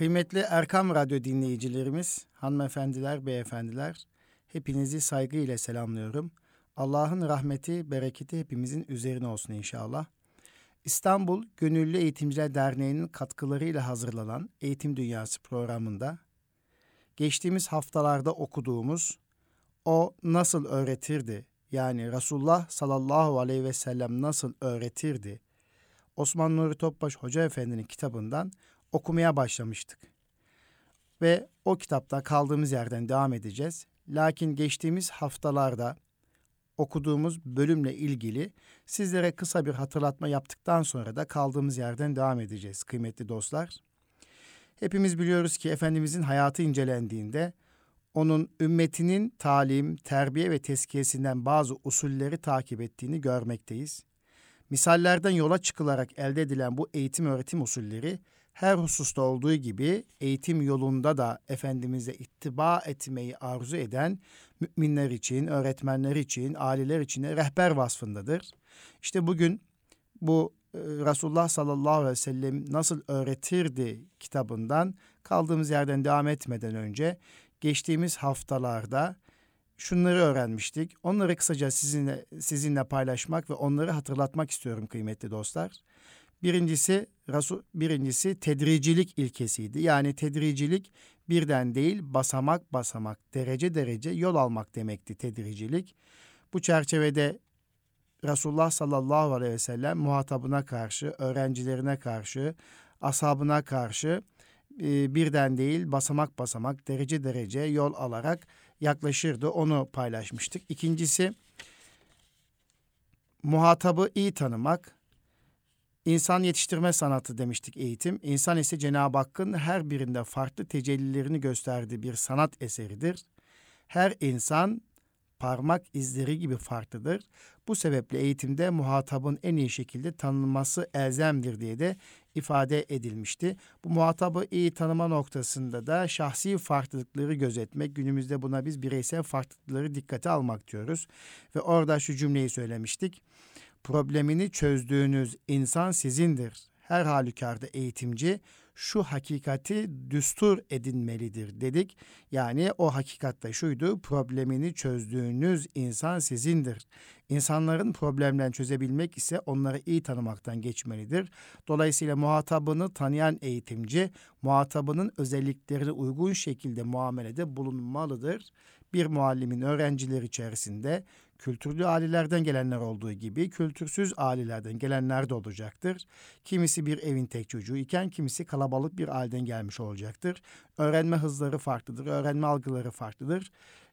Kıymetli Erkam Radyo dinleyicilerimiz, hanımefendiler, beyefendiler, hepinizi saygıyla selamlıyorum. Allah'ın rahmeti, bereketi hepimizin üzerine olsun inşallah. İstanbul Gönüllü Eğitimciler Derneği'nin katkılarıyla hazırlanan Eğitim Dünyası programında geçtiğimiz haftalarda okuduğumuz O Nasıl Öğretirdi yani Resulullah sallallahu aleyhi ve sellem nasıl öğretirdi Osman Nuri Topbaş Hoca Efendi'nin kitabından okumaya başlamıştık. Ve o kitapta kaldığımız yerden devam edeceğiz. Lakin geçtiğimiz haftalarda okuduğumuz bölümle ilgili sizlere kısa bir hatırlatma yaptıktan sonra da kaldığımız yerden devam edeceğiz kıymetli dostlar. Hepimiz biliyoruz ki Efendimizin hayatı incelendiğinde onun ümmetinin talim, terbiye ve tezkiyesinden bazı usulleri takip ettiğini görmekteyiz. Misallerden yola çıkılarak elde edilen bu eğitim öğretim usulleri her hususta olduğu gibi eğitim yolunda da Efendimiz'e ittiba etmeyi arzu eden müminler için, öğretmenler için, aileler için rehber vasfındadır. İşte bugün bu e, Resulullah sallallahu aleyhi ve sellem nasıl öğretirdi kitabından kaldığımız yerden devam etmeden önce geçtiğimiz haftalarda şunları öğrenmiştik. Onları kısaca sizinle sizinle paylaşmak ve onları hatırlatmak istiyorum kıymetli dostlar. Birincisi Resul birincisi tedricilik ilkesiydi. Yani tedricilik birden değil basamak basamak, derece derece yol almak demekti tedricilik. Bu çerçevede Resulullah sallallahu aleyhi ve sellem muhatabına karşı, öğrencilerine karşı, ashabına karşı e, birden değil basamak basamak, derece derece yol alarak yaklaşırdı. Onu paylaşmıştık. İkincisi muhatabı iyi tanımak, İnsan yetiştirme sanatı demiştik eğitim. İnsan ise Cenab-ı Hakk'ın her birinde farklı tecellilerini gösterdiği bir sanat eseridir. Her insan parmak izleri gibi farklıdır. Bu sebeple eğitimde muhatabın en iyi şekilde tanınması elzemdir diye de ifade edilmişti. Bu muhatabı iyi tanıma noktasında da şahsi farklılıkları gözetmek, günümüzde buna biz bireysel farklılıkları dikkate almak diyoruz. Ve orada şu cümleyi söylemiştik problemini çözdüğünüz insan sizindir. Her halükarda eğitimci şu hakikati düstur edinmelidir dedik. Yani o hakikatte şuydu problemini çözdüğünüz insan sizindir. İnsanların problemlerini çözebilmek ise onları iyi tanımaktan geçmelidir. Dolayısıyla muhatabını tanıyan eğitimci muhatabının özelliklerine uygun şekilde muamelede bulunmalıdır. Bir muallimin öğrenciler içerisinde kültürlü ailelerden gelenler olduğu gibi kültürsüz ailelerden gelenler de olacaktır. Kimisi bir evin tek çocuğu iken kimisi kalabalık bir aileden gelmiş olacaktır. Öğrenme hızları farklıdır, öğrenme algıları farklıdır.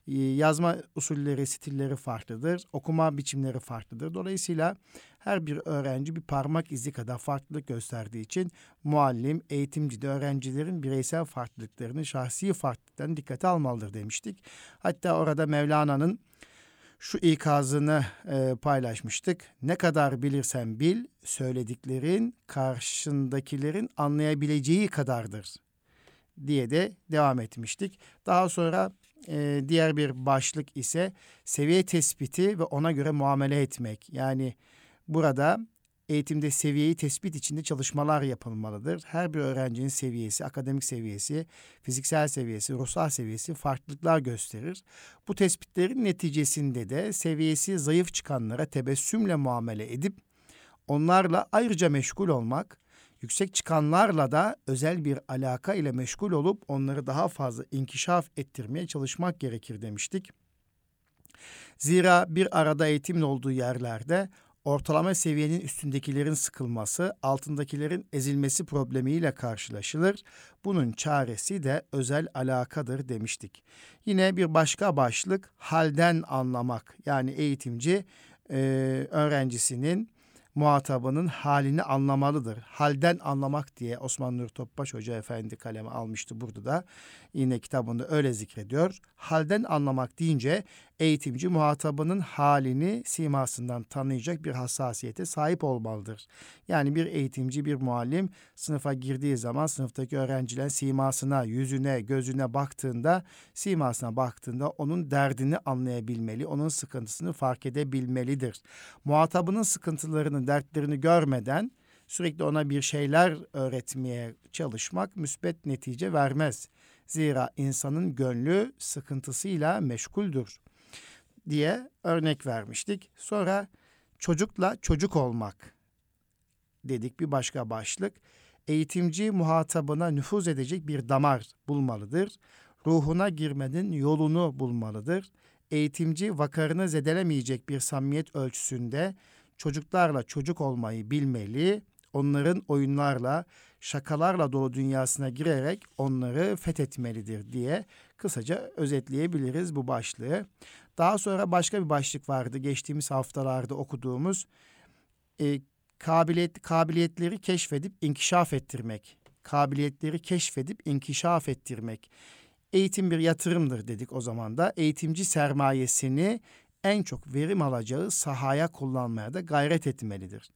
Ee, yazma usulleri, stilleri farklıdır. Okuma biçimleri farklıdır. Dolayısıyla her bir öğrenci bir parmak izi kadar farklılık gösterdiği için muallim, eğitimci de öğrencilerin bireysel farklılıklarını, şahsi farklılıklarını dikkate almalıdır demiştik. Hatta orada Mevlana'nın şu ikazını e, paylaşmıştık. Ne kadar bilirsen bil, söylediklerin karşındakilerin anlayabileceği kadardır diye de devam etmiştik. Daha sonra e, diğer bir başlık ise seviye tespiti ve ona göre muamele etmek. Yani burada eğitimde seviyeyi tespit içinde çalışmalar yapılmalıdır. Her bir öğrencinin seviyesi, akademik seviyesi, fiziksel seviyesi, ruhsal seviyesi farklılıklar gösterir. Bu tespitlerin neticesinde de seviyesi zayıf çıkanlara tebessümle muamele edip onlarla ayrıca meşgul olmak, yüksek çıkanlarla da özel bir alaka ile meşgul olup onları daha fazla inkişaf ettirmeye çalışmak gerekir demiştik. Zira bir arada eğitimin olduğu yerlerde ortalama seviyenin üstündekilerin sıkılması, altındakilerin ezilmesi problemiyle karşılaşılır. Bunun çaresi de özel alakadır demiştik. Yine bir başka başlık halden anlamak. Yani eğitimci e, öğrencisinin muhatabının halini anlamalıdır. Halden anlamak diye Osman Nur Topbaş Hoca Efendi kaleme almıştı burada da. Yine kitabında öyle zikrediyor. Halden anlamak deyince eğitimci muhatabının halini simasından tanıyacak bir hassasiyete sahip olmalıdır. Yani bir eğitimci, bir muallim sınıfa girdiği zaman sınıftaki öğrencilerin simasına, yüzüne, gözüne baktığında, simasına baktığında onun derdini anlayabilmeli, onun sıkıntısını fark edebilmelidir. Muhatabının sıkıntılarını, dertlerini görmeden Sürekli ona bir şeyler öğretmeye çalışmak müsbet netice vermez. Zira insanın gönlü sıkıntısıyla meşguldür diye örnek vermiştik. Sonra çocukla çocuk olmak dedik bir başka başlık. Eğitimci muhatabına nüfuz edecek bir damar bulmalıdır. Ruhuna girmenin yolunu bulmalıdır. Eğitimci vakarını zedelemeyecek bir samimiyet ölçüsünde çocuklarla çocuk olmayı bilmeli. Onların oyunlarla, şakalarla dolu dünyasına girerek onları fethetmelidir diye kısaca özetleyebiliriz bu başlığı. Daha sonra başka bir başlık vardı geçtiğimiz haftalarda okuduğumuz. E, kabiliyet, kabiliyetleri keşfedip inkişaf ettirmek. Kabiliyetleri keşfedip inkişaf ettirmek. Eğitim bir yatırımdır dedik o zaman da. Eğitimci sermayesini en çok verim alacağı sahaya kullanmaya da gayret etmelidir.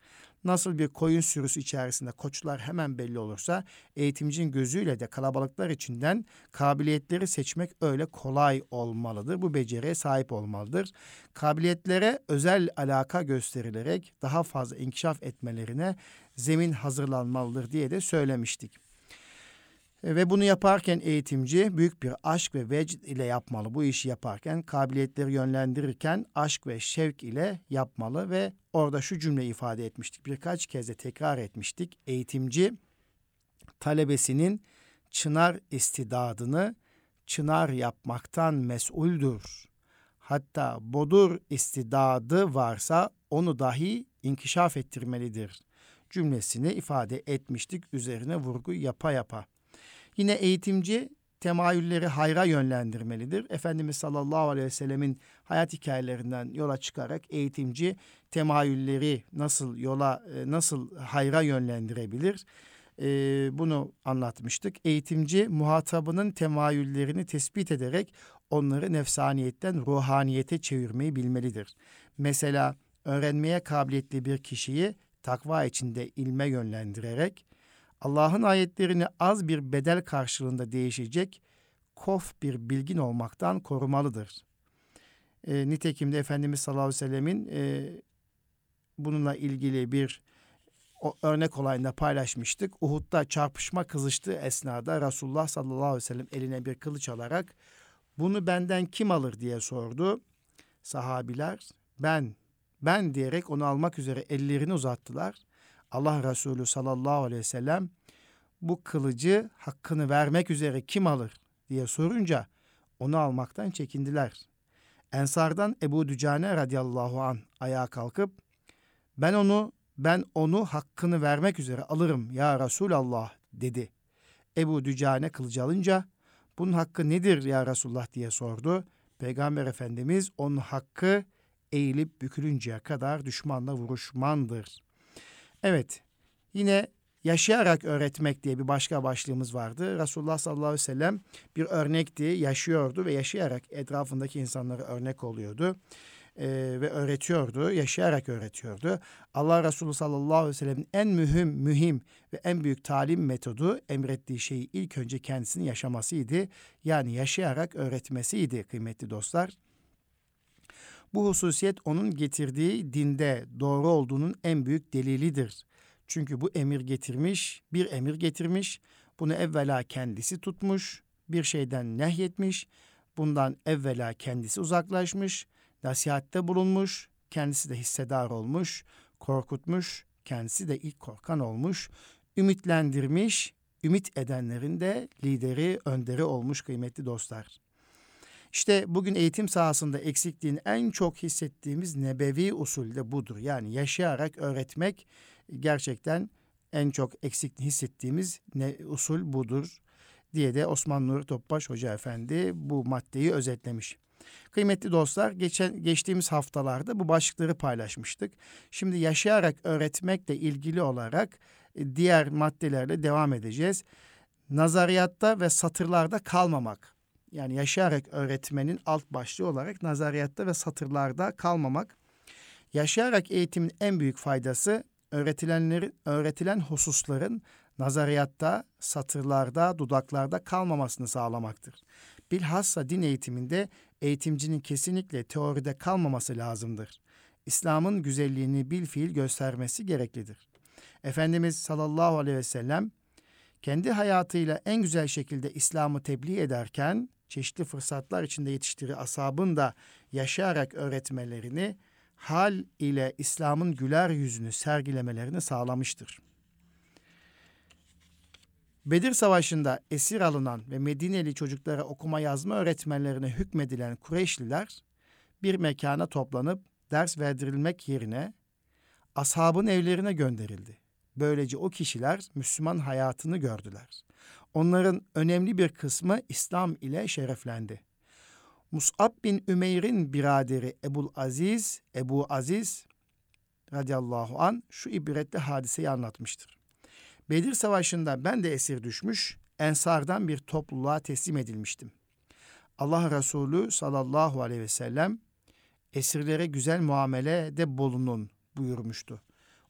Nasıl bir koyun sürüsü içerisinde koçlar hemen belli olursa eğitimcinin gözüyle de kalabalıklar içinden kabiliyetleri seçmek öyle kolay olmalıdır. Bu beceriye sahip olmalıdır. Kabiliyetlere özel alaka gösterilerek daha fazla inkişaf etmelerine zemin hazırlanmalıdır diye de söylemiştik. E, ve bunu yaparken eğitimci büyük bir aşk ve vecd ile yapmalı. Bu işi yaparken kabiliyetleri yönlendirirken aşk ve şevk ile yapmalı ve orada şu cümle ifade etmiştik. Birkaç kez de tekrar etmiştik. Eğitimci talebesinin çınar istidadını çınar yapmaktan mesuldür. Hatta bodur istidadı varsa onu dahi inkişaf ettirmelidir cümlesini ifade etmiştik üzerine vurgu yapa yapa. Yine eğitimci temayülleri hayra yönlendirmelidir. Efendimiz sallallahu aleyhi ve sellemin hayat hikayelerinden yola çıkarak eğitimci temayülleri nasıl yola e, nasıl hayra yönlendirebilir? E, bunu anlatmıştık. Eğitimci muhatabının temayüllerini tespit ederek onları nefsaniyetten ruhaniyete çevirmeyi bilmelidir. Mesela öğrenmeye kabiliyetli bir kişiyi takva içinde ilme yönlendirerek Allah'ın ayetlerini az bir bedel karşılığında değişecek kof bir bilgin olmaktan korumalıdır. E, nitekim de Efendimiz sallallahu aleyhi ve sellemin e, bununla ilgili bir o örnek olayında paylaşmıştık. Uhud'da çarpışma kızıştığı esnada Resulullah sallallahu aleyhi ve sellem eline bir kılıç alarak bunu benden kim alır diye sordu. Sahabiler ben ben diyerek onu almak üzere ellerini uzattılar. Allah Resulü sallallahu aleyhi ve sellem bu kılıcı hakkını vermek üzere kim alır diye sorunca onu almaktan çekindiler. Ensardan Ebu Dücane radıyallahu an ayağa kalkıp ben onu ben onu hakkını vermek üzere alırım ya Resulallah dedi. Ebu Dücane kılıcı alınca bunun hakkı nedir ya Resulullah diye sordu. Peygamber Efendimiz onun hakkı eğilip bükülünceye kadar düşmanla vuruşmandır. Evet yine yaşayarak öğretmek diye bir başka başlığımız vardı. Resulullah sallallahu aleyhi ve sellem bir örnekti, yaşıyordu ve yaşayarak etrafındaki insanlara örnek oluyordu. Ee, ve öğretiyordu, yaşayarak öğretiyordu. Allah Resulü sallallahu aleyhi ve sellem'in en mühim, mühim ve en büyük talim metodu emrettiği şeyi ilk önce kendisinin yaşamasıydı. Yani yaşayarak öğretmesiydi kıymetli dostlar. Bu hususiyet onun getirdiği dinde doğru olduğunun en büyük delilidir. Çünkü bu emir getirmiş, bir emir getirmiş. Bunu evvela kendisi tutmuş, bir şeyden nehyetmiş. Bundan evvela kendisi uzaklaşmış, nasihatte bulunmuş, kendisi de hissedar olmuş, korkutmuş, kendisi de ilk korkan olmuş, ümitlendirmiş, ümit edenlerin de lideri, önderi olmuş kıymetli dostlar. İşte bugün eğitim sahasında eksikliğini en çok hissettiğimiz nebevi usulde budur. Yani yaşayarak öğretmek gerçekten en çok eksikliğini hissettiğimiz ne usul budur diye de Osman Nuri Topbaş Hoca Efendi bu maddeyi özetlemiş. Kıymetli dostlar, geçen geçtiğimiz haftalarda bu başlıkları paylaşmıştık. Şimdi yaşayarak öğretmekle ilgili olarak e, diğer maddelerle devam edeceğiz. Nazariyatta ve satırlarda kalmamak. Yani yaşayarak öğretmenin alt başlığı olarak nazariyatta ve satırlarda kalmamak. Yaşayarak eğitimin en büyük faydası öğretilenlerin öğretilen hususların nazariyatta, satırlarda, dudaklarda kalmamasını sağlamaktır. Bilhassa din eğitiminde eğitimcinin kesinlikle teoride kalmaması lazımdır. İslam'ın güzelliğini bil fiil göstermesi gereklidir. Efendimiz sallallahu aleyhi ve sellem kendi hayatıyla en güzel şekilde İslam'ı tebliğ ederken çeşitli fırsatlar içinde yetiştirdiği asabın da yaşayarak öğretmelerini hal ile İslam'ın güler yüzünü sergilemelerini sağlamıştır. Bedir Savaşı'nda esir alınan ve Medineli çocuklara okuma yazma öğretmenlerine hükmedilen Kureyşliler bir mekana toplanıp ders verdirilmek yerine ashabın evlerine gönderildi. Böylece o kişiler Müslüman hayatını gördüler. Onların önemli bir kısmı İslam ile şereflendi. Mus'ab bin Ümeyr'in biraderi Ebul Aziz, Ebu Aziz radıyallahu an şu ibretli hadiseyi anlatmıştır. Bedir Savaşı'nda ben de esir düşmüş, Ensardan bir topluluğa teslim edilmiştim. Allah Resulü sallallahu aleyhi ve sellem esirlere güzel muamelede bulunun buyurmuştu.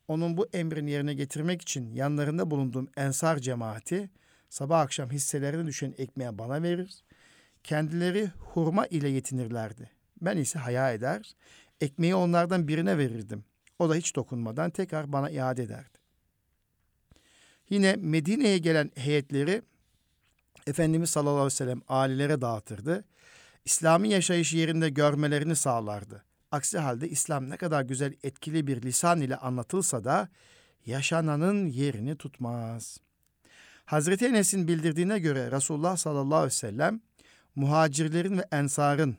Onun bu emrini yerine getirmek için yanlarında bulunduğum ensar cemaati sabah akşam hisselerine düşen ekmeği bana verir. Kendileri hurma ile yetinirlerdi. Ben ise haya eder, ekmeği onlardan birine verirdim. O da hiç dokunmadan tekrar bana iade ederdi. Yine Medine'ye gelen heyetleri Efendimiz sallallahu aleyhi ve sellem ailelere dağıtırdı. İslami yaşayış yerinde görmelerini sağlardı. Aksi halde İslam ne kadar güzel etkili bir lisan ile anlatılsa da yaşananın yerini tutmaz. Hazreti Enes'in bildirdiğine göre Resulullah sallallahu aleyhi ve sellem muhacirlerin ve ensarın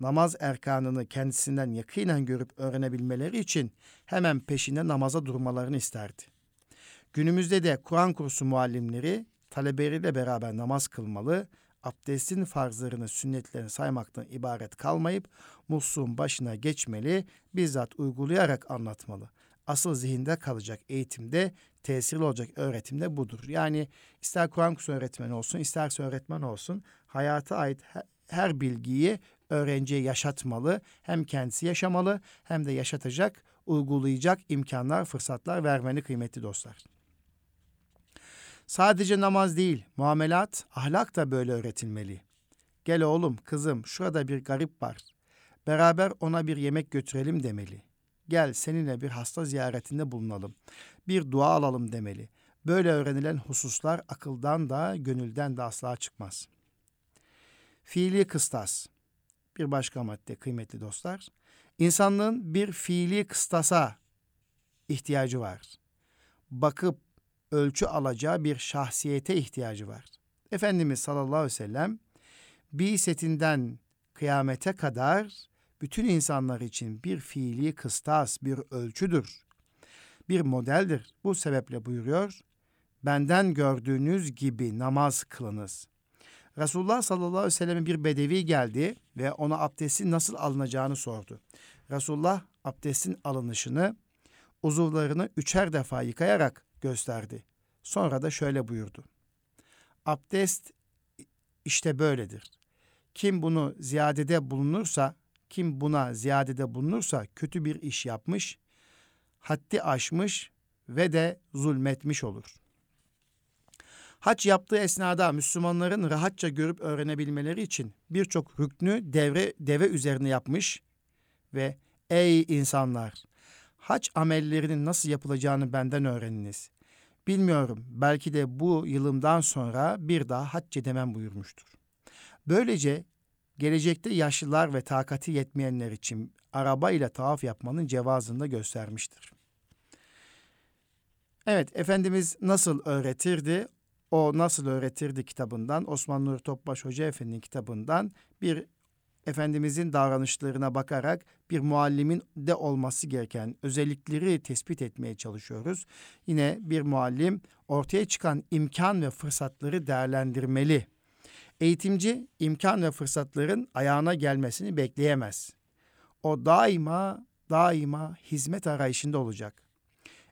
namaz erkanını kendisinden yakinen görüp öğrenebilmeleri için hemen peşinde namaza durmalarını isterdi. Günümüzde de Kur'an kursu muallimleri talebeleriyle beraber namaz kılmalı, abdestin farzlarını, sünnetlerini saymaktan ibaret kalmayıp musluğun başına geçmeli, bizzat uygulayarak anlatmalı. Asıl zihinde kalacak eğitimde, tesirli olacak öğretimde budur. Yani ister Kur'an kursu öğretmeni olsun, isterse öğretmen olsun, hayata ait her bilgiyi öğrenciye yaşatmalı. Hem kendisi yaşamalı hem de yaşatacak, uygulayacak imkanlar, fırsatlar vermeli kıymetli dostlar. Sadece namaz değil, muamelat, ahlak da böyle öğretilmeli. Gel oğlum, kızım, şurada bir garip var. Beraber ona bir yemek götürelim demeli. Gel seninle bir hasta ziyaretinde bulunalım. Bir dua alalım demeli. Böyle öğrenilen hususlar akıldan da gönülden de asla çıkmaz. Fiili kıstas. Bir başka madde kıymetli dostlar. İnsanlığın bir fiili kıstasa ihtiyacı var. Bakıp ölçü alacağı bir şahsiyete ihtiyacı var. Efendimiz sallallahu aleyhi ve sellem bir setinden kıyamete kadar bütün insanlar için bir fiili kıstas, bir ölçüdür. Bir modeldir. Bu sebeple buyuruyor, benden gördüğünüz gibi namaz kılınız. Resulullah sallallahu aleyhi ve selleme bir bedevi geldi ve ona abdestin nasıl alınacağını sordu. Resulullah abdestin alınışını uzuvlarını üçer defa yıkayarak gösterdi. Sonra da şöyle buyurdu. Abdest işte böyledir. Kim bunu ziyadede bulunursa, kim buna ziyadede bulunursa kötü bir iş yapmış, haddi aşmış ve de zulmetmiş olur. Hac yaptığı esnada Müslümanların rahatça görüp öğrenebilmeleri için birçok rüknü devre, deve üzerine yapmış ve ey insanlar hac amellerinin nasıl yapılacağını benden öğreniniz. Bilmiyorum belki de bu yılımdan sonra bir daha hac edemem buyurmuştur. Böylece gelecekte yaşlılar ve takati yetmeyenler için araba ile tavaf yapmanın cevazını da göstermiştir. Evet, Efendimiz nasıl öğretirdi? O Nasıl Öğretirdi kitabından, Osman Nur Topbaş Hoca Efendi'nin kitabından bir Efendimizin davranışlarına bakarak bir muallimin de olması gereken özellikleri tespit etmeye çalışıyoruz. Yine bir muallim ortaya çıkan imkan ve fırsatları değerlendirmeli. Eğitimci imkan ve fırsatların ayağına gelmesini bekleyemez. O daima daima hizmet arayışında olacak.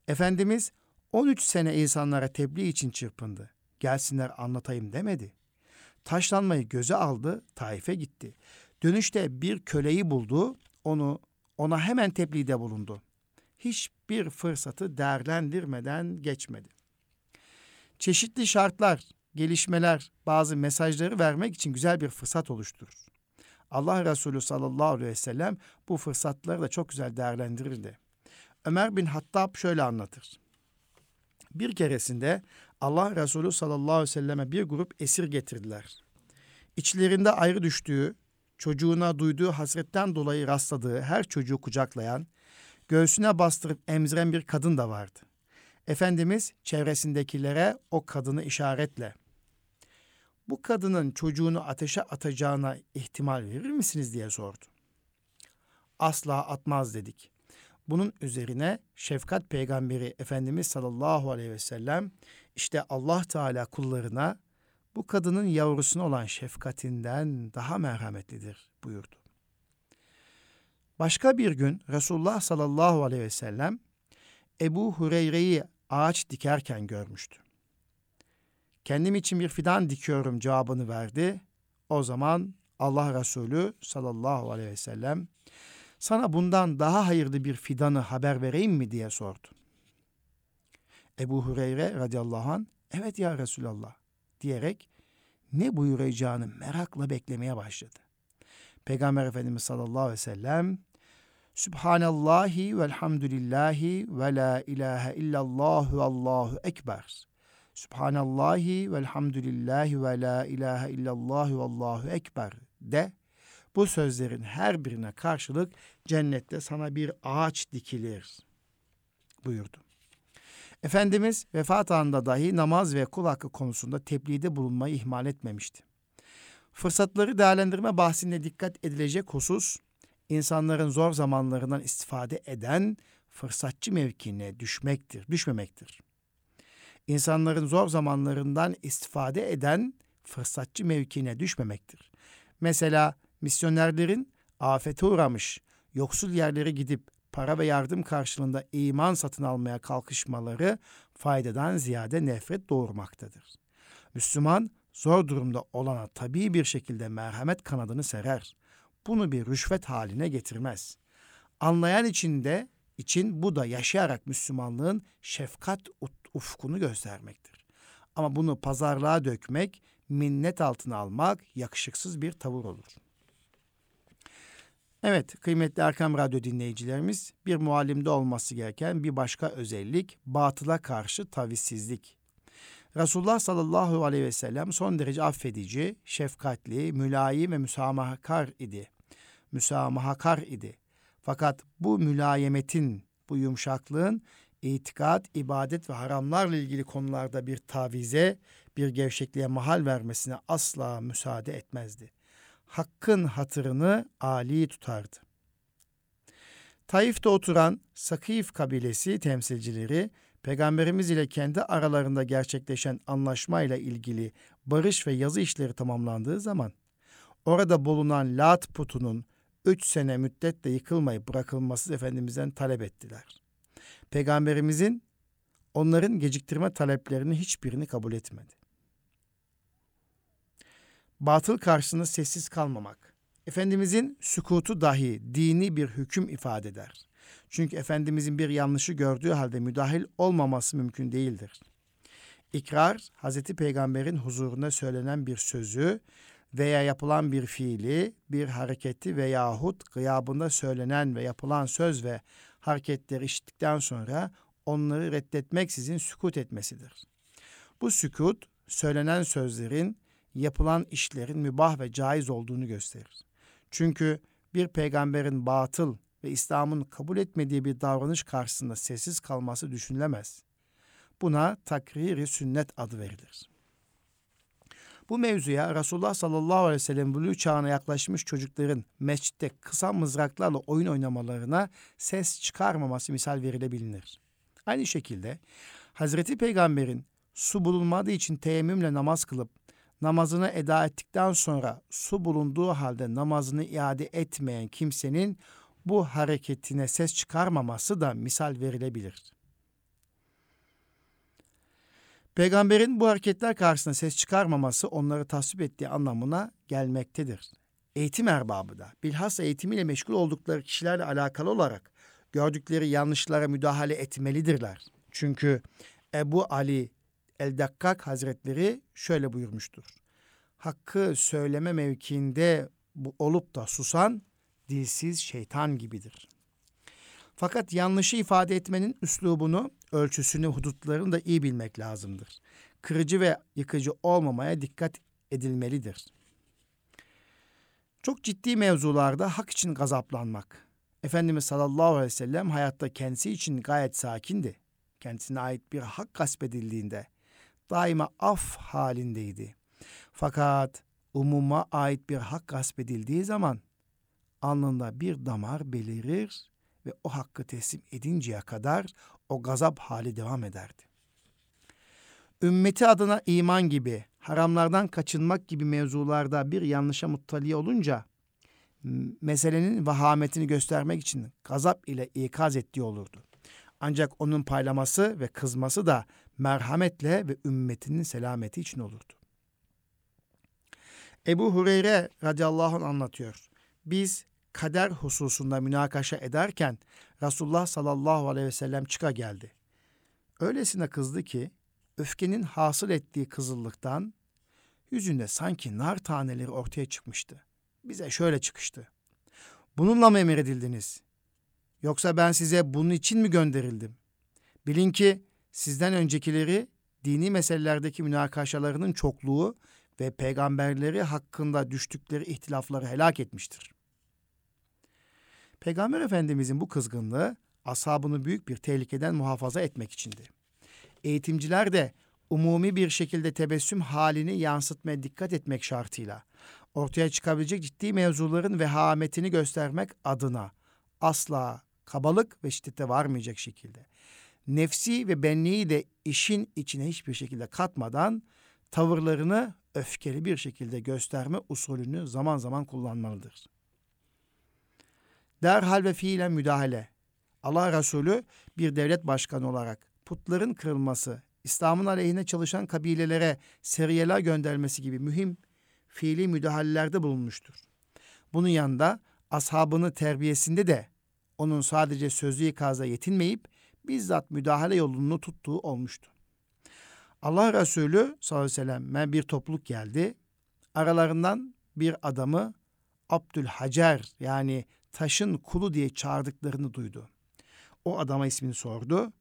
Efendimiz 13 sene insanlara tebliğ için çırpındı. Gelsinler anlatayım demedi. Taşlanmayı göze aldı, Taif'e gitti. Dönüşte bir köleyi buldu, onu ona hemen tebliğde bulundu. Hiçbir fırsatı değerlendirmeden geçmedi. Çeşitli şartlar, gelişmeler, bazı mesajları vermek için güzel bir fırsat oluşturur. Allah Resulü sallallahu aleyhi ve sellem bu fırsatları da çok güzel değerlendirirdi. Ömer bin Hattab şöyle anlatır. Bir keresinde Allah Resulü sallallahu aleyhi ve selleme bir grup esir getirdiler. İçlerinde ayrı düştüğü, çocuğuna duyduğu hasretten dolayı rastladığı her çocuğu kucaklayan, göğsüne bastırıp emziren bir kadın da vardı. Efendimiz çevresindekilere o kadını işaretle bu kadının çocuğunu ateşe atacağına ihtimal verir misiniz diye sordu. Asla atmaz dedik. Bunun üzerine şefkat peygamberi Efendimiz sallallahu aleyhi ve sellem işte Allah Teala kullarına bu kadının yavrusuna olan şefkatinden daha merhametlidir buyurdu. Başka bir gün Resulullah sallallahu aleyhi ve sellem Ebu Hureyre'yi ağaç dikerken görmüştü. Kendim için bir fidan dikiyorum cevabını verdi. O zaman Allah Resulü sallallahu aleyhi ve sellem sana bundan daha hayırlı bir fidanı haber vereyim mi diye sordu. Ebu Hureyre radıyallahu an evet ya Resulallah diyerek ne buyuracağını merakla beklemeye başladı. Peygamber Efendimiz sallallahu aleyhi ve sellem Subhanallahi velhamdülillahi ve la ilahe illallah ve allahu ekber. Subhanallahi velhamdülillahi ve la ilahe illallah ve allahu ekber de bu sözlerin her birine karşılık cennette sana bir ağaç dikilir buyurdu. Efendimiz vefat anında dahi namaz ve kul hakkı konusunda tebliğde bulunmayı ihmal etmemişti. Fırsatları değerlendirme bahsinde dikkat edilecek husus, insanların zor zamanlarından istifade eden fırsatçı mevkine düşmektir, düşmemektir. İnsanların zor zamanlarından istifade eden fırsatçı mevkine düşmemektir. Mesela misyonerlerin afete uğramış, yoksul yerlere gidip para ve yardım karşılığında iman satın almaya kalkışmaları faydadan ziyade nefret doğurmaktadır. Müslüman zor durumda olana tabii bir şekilde merhamet kanadını serer. Bunu bir rüşvet haline getirmez. Anlayan içinde için bu da yaşayarak Müslümanlığın şefkat ufkunu göstermektir. Ama bunu pazarlığa dökmek, minnet altına almak yakışıksız bir tavır olur. Evet kıymetli Erkam Radyo dinleyicilerimiz bir muallimde olması gereken bir başka özellik batıla karşı tavizsizlik. Resulullah sallallahu aleyhi ve sellem son derece affedici, şefkatli, mülayim ve müsamahakar idi. Müsamahakar idi. Fakat bu mülayemetin, bu yumuşaklığın itikat, ibadet ve haramlarla ilgili konularda bir tavize, bir gevşekliğe mahal vermesine asla müsaade etmezdi hakkın hatırını âli tutardı. Taif'te oturan Sakif kabilesi temsilcileri Peygamberimiz ile kendi aralarında gerçekleşen anlaşmayla ilgili barış ve yazı işleri tamamlandığı zaman orada bulunan Lat putunun üç sene müddetle yıkılmayıp bırakılması Efendimiz'den talep ettiler. Peygamberimizin onların geciktirme taleplerini hiçbirini kabul etmedi batıl karşısında sessiz kalmamak. Efendimizin sükutu dahi dini bir hüküm ifade eder. Çünkü Efendimizin bir yanlışı gördüğü halde müdahil olmaması mümkün değildir. İkrar, Hazreti Peygamber'in huzurunda söylenen bir sözü veya yapılan bir fiili, bir hareketi veyahut gıyabında söylenen ve yapılan söz ve hareketleri işittikten sonra onları reddetmeksizin sükut etmesidir. Bu sükut, söylenen sözlerin yapılan işlerin mübah ve caiz olduğunu gösterir. Çünkü bir peygamberin batıl ve İslam'ın kabul etmediği bir davranış karşısında sessiz kalması düşünülemez. Buna takriri sünnet adı verilir. Bu mevzuya Resulullah sallallahu aleyhi ve sellem buluğ çağına yaklaşmış çocukların mescitte kısa mızraklarla oyun oynamalarına ses çıkarmaması misal verilebilir. Aynı şekilde Hazreti Peygamber'in su bulunmadığı için teyemmümle namaz kılıp namazını eda ettikten sonra su bulunduğu halde namazını iade etmeyen kimsenin bu hareketine ses çıkarmaması da misal verilebilir. Peygamberin bu hareketler karşısında ses çıkarmaması onları tasvip ettiği anlamına gelmektedir. Eğitim erbabı da bilhassa eğitimiyle meşgul oldukları kişilerle alakalı olarak gördükleri yanlışlara müdahale etmelidirler. Çünkü Ebu Ali El-Dakkak Hazretleri şöyle buyurmuştur. Hakkı söyleme mevkiinde olup da susan dilsiz şeytan gibidir. Fakat yanlışı ifade etmenin üslubunu ölçüsünü, hudutlarını da iyi bilmek lazımdır. Kırıcı ve yıkıcı olmamaya dikkat edilmelidir. Çok ciddi mevzularda hak için gazaplanmak. Efendimiz sallallahu aleyhi ve sellem hayatta kendisi için gayet sakindi. Kendisine ait bir hak gasp edildiğinde daima af halindeydi. Fakat umuma ait bir hak gasp edildiği zaman alnında bir damar belirir ve o hakkı teslim edinceye kadar o gazap hali devam ederdi. Ümmeti adına iman gibi, haramlardan kaçınmak gibi mevzularda bir yanlışa muttali olunca meselenin vahametini göstermek için gazap ile ikaz ettiği olurdu. Ancak onun paylaması ve kızması da merhametle ve ümmetinin selameti için olurdu. Ebu Hureyre radıyallahu anh anlatıyor. Biz kader hususunda münakaşa ederken Resulullah sallallahu aleyhi ve sellem çıka geldi. Öylesine kızdı ki öfkenin hasıl ettiği kızıllıktan yüzünde sanki nar taneleri ortaya çıkmıştı. Bize şöyle çıkıştı. Bununla mı emredildiniz? Yoksa ben size bunun için mi gönderildim? Bilin ki sizden öncekileri dini meselelerdeki münakaşalarının çokluğu ve peygamberleri hakkında düştükleri ihtilafları helak etmiştir. Peygamber Efendimizin bu kızgınlığı ashabını büyük bir tehlikeden muhafaza etmek içindi. Eğitimciler de umumi bir şekilde tebessüm halini yansıtmaya dikkat etmek şartıyla ortaya çıkabilecek ciddi mevzuların vehametini göstermek adına asla kabalık ve şiddete varmayacak şekilde nefsi ve benliği de işin içine hiçbir şekilde katmadan tavırlarını öfkeli bir şekilde gösterme usulünü zaman zaman kullanmalıdır. Derhal ve fiilen müdahale. Allah Resulü bir devlet başkanı olarak putların kırılması, İslam'ın aleyhine çalışan kabilelere seriyeler göndermesi gibi mühim fiili müdahalelerde bulunmuştur. Bunun yanında ashabını terbiyesinde de onun sadece sözlü ikazla yetinmeyip bizzat müdahale yolunu tuttuğu olmuştu. Allah Resulü sallallahu aleyhi ve sellem'e bir topluluk geldi. Aralarından bir adamı Abdülhacer yani taşın kulu diye çağırdıklarını duydu. O adama ismini sordu.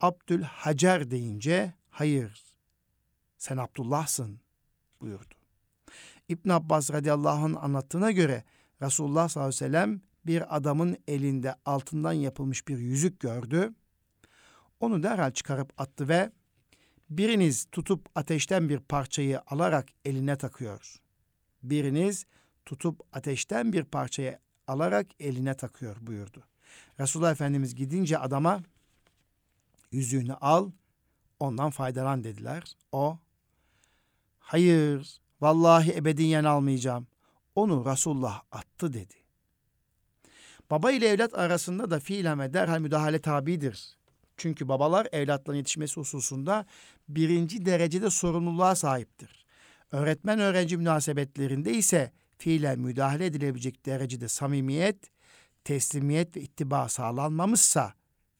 Abdülhacer deyince hayır sen Abdullah'sın buyurdu. İbn Abbas radıyallahu anh anlattığına göre Resulullah sallallahu aleyhi ve sellem bir adamın elinde altından yapılmış bir yüzük gördü. Onu derhal çıkarıp attı ve biriniz tutup ateşten bir parçayı alarak eline takıyor. Biriniz tutup ateşten bir parçayı alarak eline takıyor buyurdu. Resulullah Efendimiz gidince adama yüzüğünü al, ondan faydalan dediler. O, hayır, vallahi ebediyen almayacağım. Onu Resulullah attı dedi. Baba ile evlat arasında da fiilen ve derhal müdahale tabidir. Çünkü babalar evlatların yetişmesi hususunda birinci derecede sorumluluğa sahiptir. Öğretmen öğrenci münasebetlerinde ise fiilen müdahale edilebilecek derecede samimiyet, teslimiyet ve ittiba sağlanmamışsa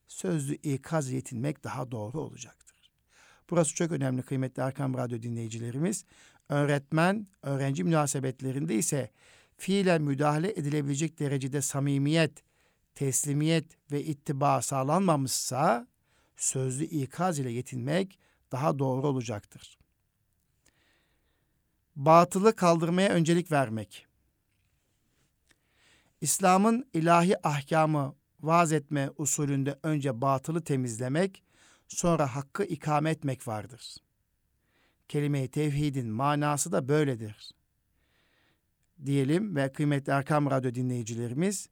sözlü ikaz yetinmek daha doğru olacaktır. Burası çok önemli kıymetli Erkam Radyo dinleyicilerimiz. Öğretmen, öğrenci münasebetlerinde ise fiilen müdahale edilebilecek derecede samimiyet, teslimiyet ve ittiba sağlanmamışsa sözlü ikaz ile yetinmek daha doğru olacaktır. Batılı kaldırmaya öncelik vermek. İslam'ın ilahi ahkamı vaaz etme usulünde önce batılı temizlemek, sonra hakkı ikame etmek vardır. Kelime-i tevhidin manası da böyledir. Diyelim ve kıymetli Erkam Radyo dinleyicilerimiz,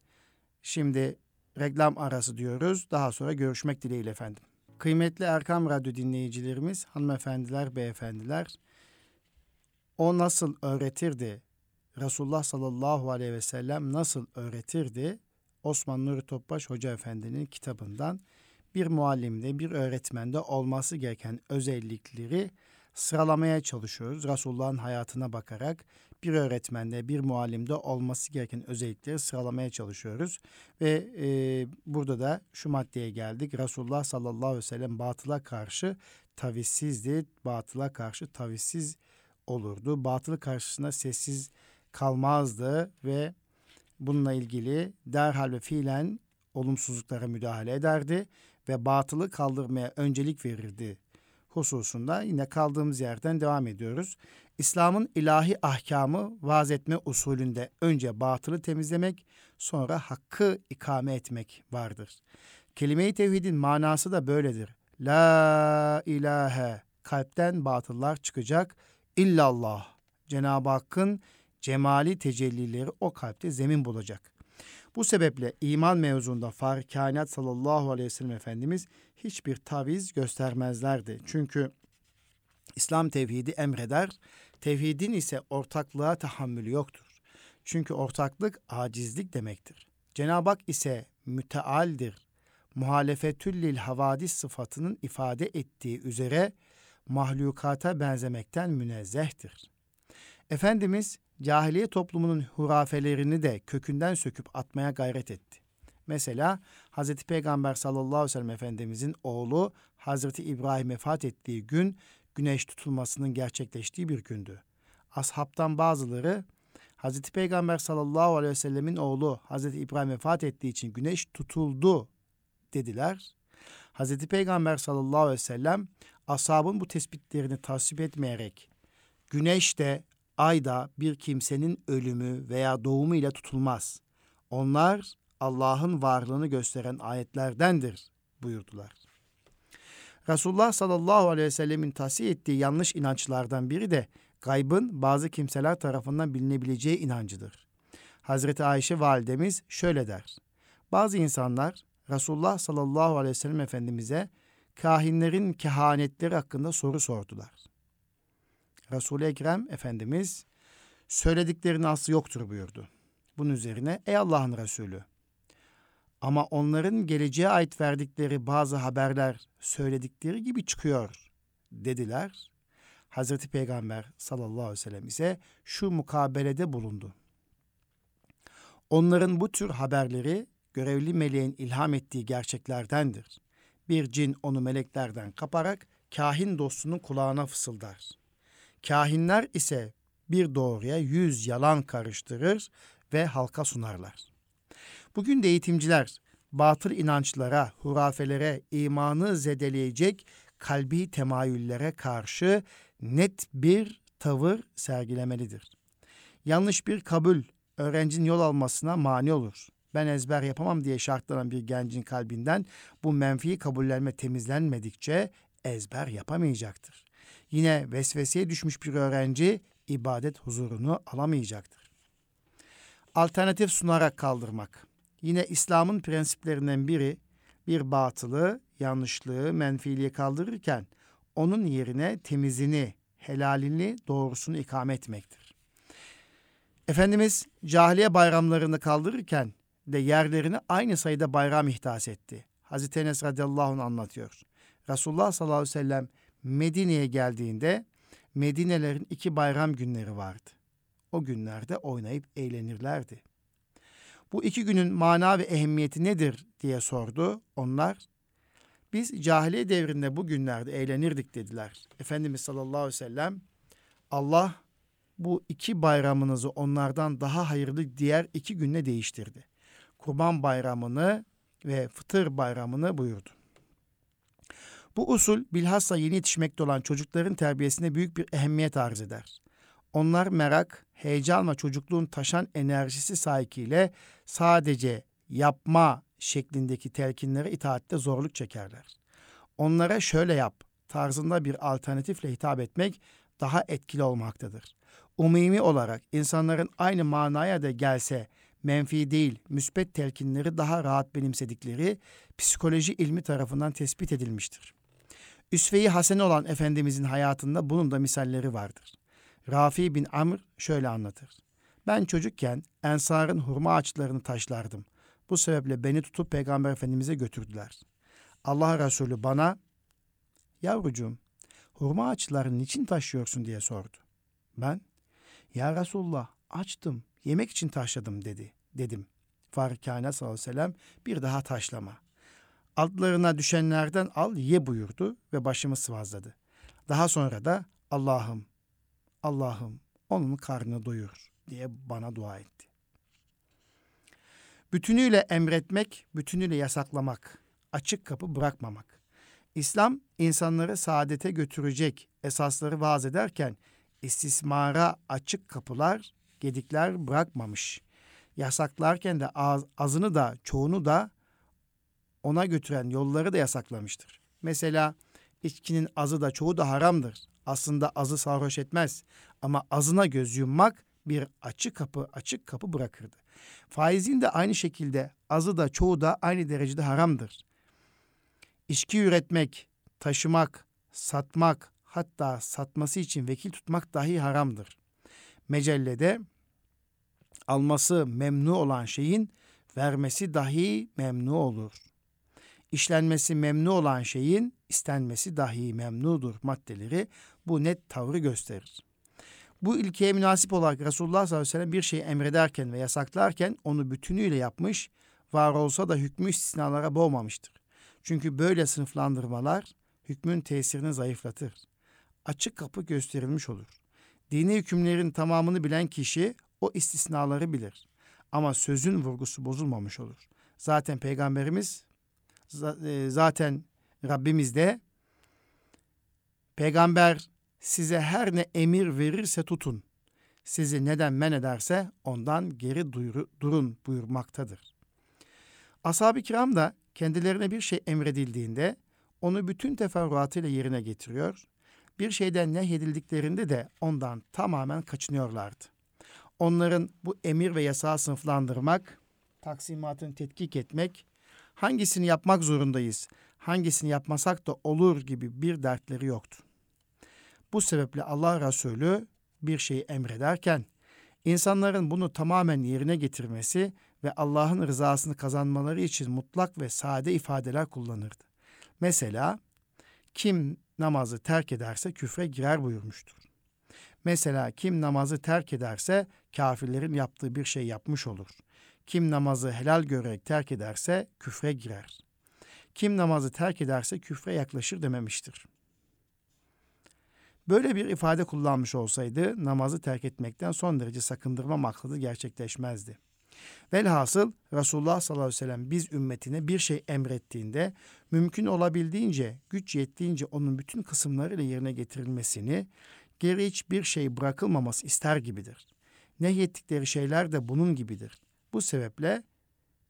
şimdi reklam arası diyoruz. Daha sonra görüşmek dileğiyle efendim. Kıymetli Erkam Radyo dinleyicilerimiz, hanımefendiler, beyefendiler, o nasıl öğretirdi? Resulullah sallallahu aleyhi ve sellem nasıl öğretirdi? Osman Nuri Topbaş Hoca Efendi'nin kitabından bir muallimde, bir öğretmende olması gereken özellikleri sıralamaya çalışıyoruz. Resulullah'ın hayatına bakarak bir öğretmende, bir muallimde olması gereken özellikleri sıralamaya çalışıyoruz. Ve e, burada da şu maddeye geldik. Resulullah sallallahu aleyhi ve sellem batıla karşı tavizsizdi. Batıla karşı tavizsiz olurdu. Batılı karşısında sessiz kalmazdı ve bununla ilgili derhal ve fiilen olumsuzluklara müdahale ederdi ve batılı kaldırmaya öncelik verirdi hususunda yine kaldığımız yerden devam ediyoruz. İslam'ın ilahi ahkamı vaaz etme usulünde önce batılı temizlemek, sonra hakkı ikame etmek vardır. Kelime-i tevhidin manası da böyledir. La ilahe kalpten batıllar çıkacak. İllallah. Cenab-ı Hakk'ın cemali tecellileri o kalpte zemin bulacak. Bu sebeple iman mevzunda Fahri Kainat sallallahu aleyhi ve sellem Efendimiz hiçbir taviz göstermezlerdi. Çünkü İslam tevhidi emreder, tevhidin ise ortaklığa tahammülü yoktur. Çünkü ortaklık acizlik demektir. Cenab-ı Hak ise mütealdir. Muhalefetüllil havadis sıfatının ifade ettiği üzere mahlukata benzemekten münezzehtir. Efendimiz cahiliye toplumunun hurafelerini de kökünden söküp atmaya gayret etti. Mesela Hazreti Peygamber sallallahu aleyhi ve sellem Efendimizin oğlu Hazreti İbrahim vefat ettiği gün güneş tutulmasının gerçekleştiği bir gündü. Ashabtan bazıları Hazreti Peygamber sallallahu aleyhi ve sellemin oğlu Hazreti İbrahim vefat ettiği için güneş tutuldu dediler. Hazreti Peygamber sallallahu aleyhi ve sellem ashabın bu tespitlerini tasvip etmeyerek güneş de ay da bir kimsenin ölümü veya doğumu ile tutulmaz. Onlar Allah'ın varlığını gösteren ayetlerdendir buyurdular. Resulullah sallallahu aleyhi ve sellemin tahsiye ettiği yanlış inançlardan biri de gaybın bazı kimseler tarafından bilinebileceği inancıdır. Hazreti Ayşe validemiz şöyle der. Bazı insanlar Resulullah sallallahu aleyhi ve sellem Efendimiz'e kahinlerin kehanetleri hakkında soru sordular. Resul-i Ekrem Efendimiz söylediklerinin aslı yoktur buyurdu. Bunun üzerine ey Allah'ın Resulü ama onların geleceğe ait verdikleri bazı haberler söyledikleri gibi çıkıyor dediler. Hazreti Peygamber sallallahu aleyhi ve sellem ise şu mukabelede bulundu. Onların bu tür haberleri görevli meleğin ilham ettiği gerçeklerdendir. Bir cin onu meleklerden kaparak kahin dostunun kulağına fısıldar. Kahinler ise bir doğruya yüz yalan karıştırır ve halka sunarlar. Bugün de eğitimciler batıl inançlara, hurafelere, imanı zedeleyecek kalbi temayüllere karşı net bir tavır sergilemelidir. Yanlış bir kabul öğrencinin yol almasına mani olur. Ben ezber yapamam diye şartlanan bir gencin kalbinden bu menfi kabullenme temizlenmedikçe ezber yapamayacaktır. Yine vesveseye düşmüş bir öğrenci ibadet huzurunu alamayacaktır. Alternatif sunarak kaldırmak. Yine İslam'ın prensiplerinden biri bir batılı, yanlışlığı, menfiliği kaldırırken onun yerine temizini, helalini, doğrusunu ikame etmektir. Efendimiz cahiliye bayramlarını kaldırırken de yerlerini aynı sayıda bayram ihdas etti. Hazreti Enes radıyallahu anh anlatıyor. Resulullah sallallahu aleyhi ve sellem Medine'ye geldiğinde Medinelerin iki bayram günleri vardı. O günlerde oynayıp eğlenirlerdi. Bu iki günün mana ve ehemmiyeti nedir diye sordu. Onlar biz cahiliye devrinde bu günlerde eğlenirdik dediler. Efendimiz sallallahu aleyhi ve sellem Allah bu iki bayramınızı onlardan daha hayırlı diğer iki günle değiştirdi. Kurban bayramını ve fıtır bayramını buyurdu. Bu usul bilhassa yeni yetişmekte olan çocukların terbiyesine büyük bir ehemmiyet arz eder. Onlar merak, heyecan ve çocukluğun taşan enerjisi sahikiyle sadece yapma şeklindeki telkinlere itaatte zorluk çekerler. Onlara şöyle yap tarzında bir alternatifle hitap etmek daha etkili olmaktadır. Umumi olarak insanların aynı manaya da gelse menfi değil, müspet telkinleri daha rahat benimsedikleri psikoloji ilmi tarafından tespit edilmiştir. Üsve-i Hasene olan Efendimizin hayatında bunun da misalleri vardır. Rafi bin Amr şöyle anlatır. Ben çocukken Ensar'ın hurma ağaçlarını taşlardım. Bu sebeple beni tutup Peygamber Efendimiz'e götürdüler. Allah Resulü bana, yavrucuğum hurma ağaçlarını niçin taşıyorsun diye sordu. Ben, ya Resulullah açtım, yemek için taşladım dedi, dedim. Faruk Kainat sallallahu aleyhi ve sellem bir daha taşlama. Altlarına düşenlerden al ye buyurdu ve başımı sıvazladı. Daha sonra da Allah'ım, Allah'ım onun karnını doyur diye bana dua etti. Bütünüyle emretmek, bütünüyle yasaklamak. açık kapı bırakmamak. İslam insanları saadete götürecek esasları vaaz ederken istismara açık kapılar, gedikler bırakmamış. Yasaklarken de az, azını da çoğunu da ona götüren yolları da yasaklamıştır. Mesela içkinin azı da çoğu da haramdır. Aslında azı sarhoş etmez ama azına göz yummak bir açık kapı açık kapı bırakırdı. Faizin de aynı şekilde azı da çoğu da aynı derecede haramdır. İçki üretmek, taşımak, satmak, hatta satması için vekil tutmak dahi haramdır. Mecellede alması memnu olan şeyin vermesi dahi memnu olur. İşlenmesi memnu olan şeyin istenmesi dahi memnudur maddeleri bu net tavrı gösterir. Bu ilkeye münasip olarak Resulullah sallallahu aleyhi ve sellem bir şeyi emrederken ve yasaklarken onu bütünüyle yapmış, var olsa da hükmü istisnalara boğmamıştır. Çünkü böyle sınıflandırmalar hükmün tesirini zayıflatır. Açık kapı gösterilmiş olur. Dini hükümlerin tamamını bilen kişi o istisnaları bilir. Ama sözün vurgusu bozulmamış olur. Zaten peygamberimiz e, zaten Rabbimiz de peygamber size her ne emir verirse tutun. Sizi neden men ederse ondan geri duyuru, durun buyurmaktadır. Ashab-ı kiram da kendilerine bir şey emredildiğinde onu bütün teferruatıyla yerine getiriyor. Bir şeyden nehyedildiklerinde de ondan tamamen kaçınıyorlardı. Onların bu emir ve yasağı sınıflandırmak, taksimatını tetkik etmek, hangisini yapmak zorundayız, hangisini yapmasak da olur gibi bir dertleri yoktu. Bu sebeple Allah Resulü bir şeyi emrederken insanların bunu tamamen yerine getirmesi ve Allah'ın rızasını kazanmaları için mutlak ve sade ifadeler kullanırdı. Mesela kim namazı terk ederse küfre girer buyurmuştur. Mesela kim namazı terk ederse kafirlerin yaptığı bir şey yapmış olur. Kim namazı helal görerek terk ederse küfre girer. Kim namazı terk ederse küfre yaklaşır dememiştir. Böyle bir ifade kullanmış olsaydı namazı terk etmekten son derece sakındırma maksadı gerçekleşmezdi. Velhasıl Resulullah sallallahu aleyhi ve sellem biz ümmetine bir şey emrettiğinde mümkün olabildiğince, güç yettiğince onun bütün kısımlarıyla yerine getirilmesini, geri hiçbir şey bırakılmaması ister gibidir. Nehyettikleri şeyler de bunun gibidir. Bu sebeple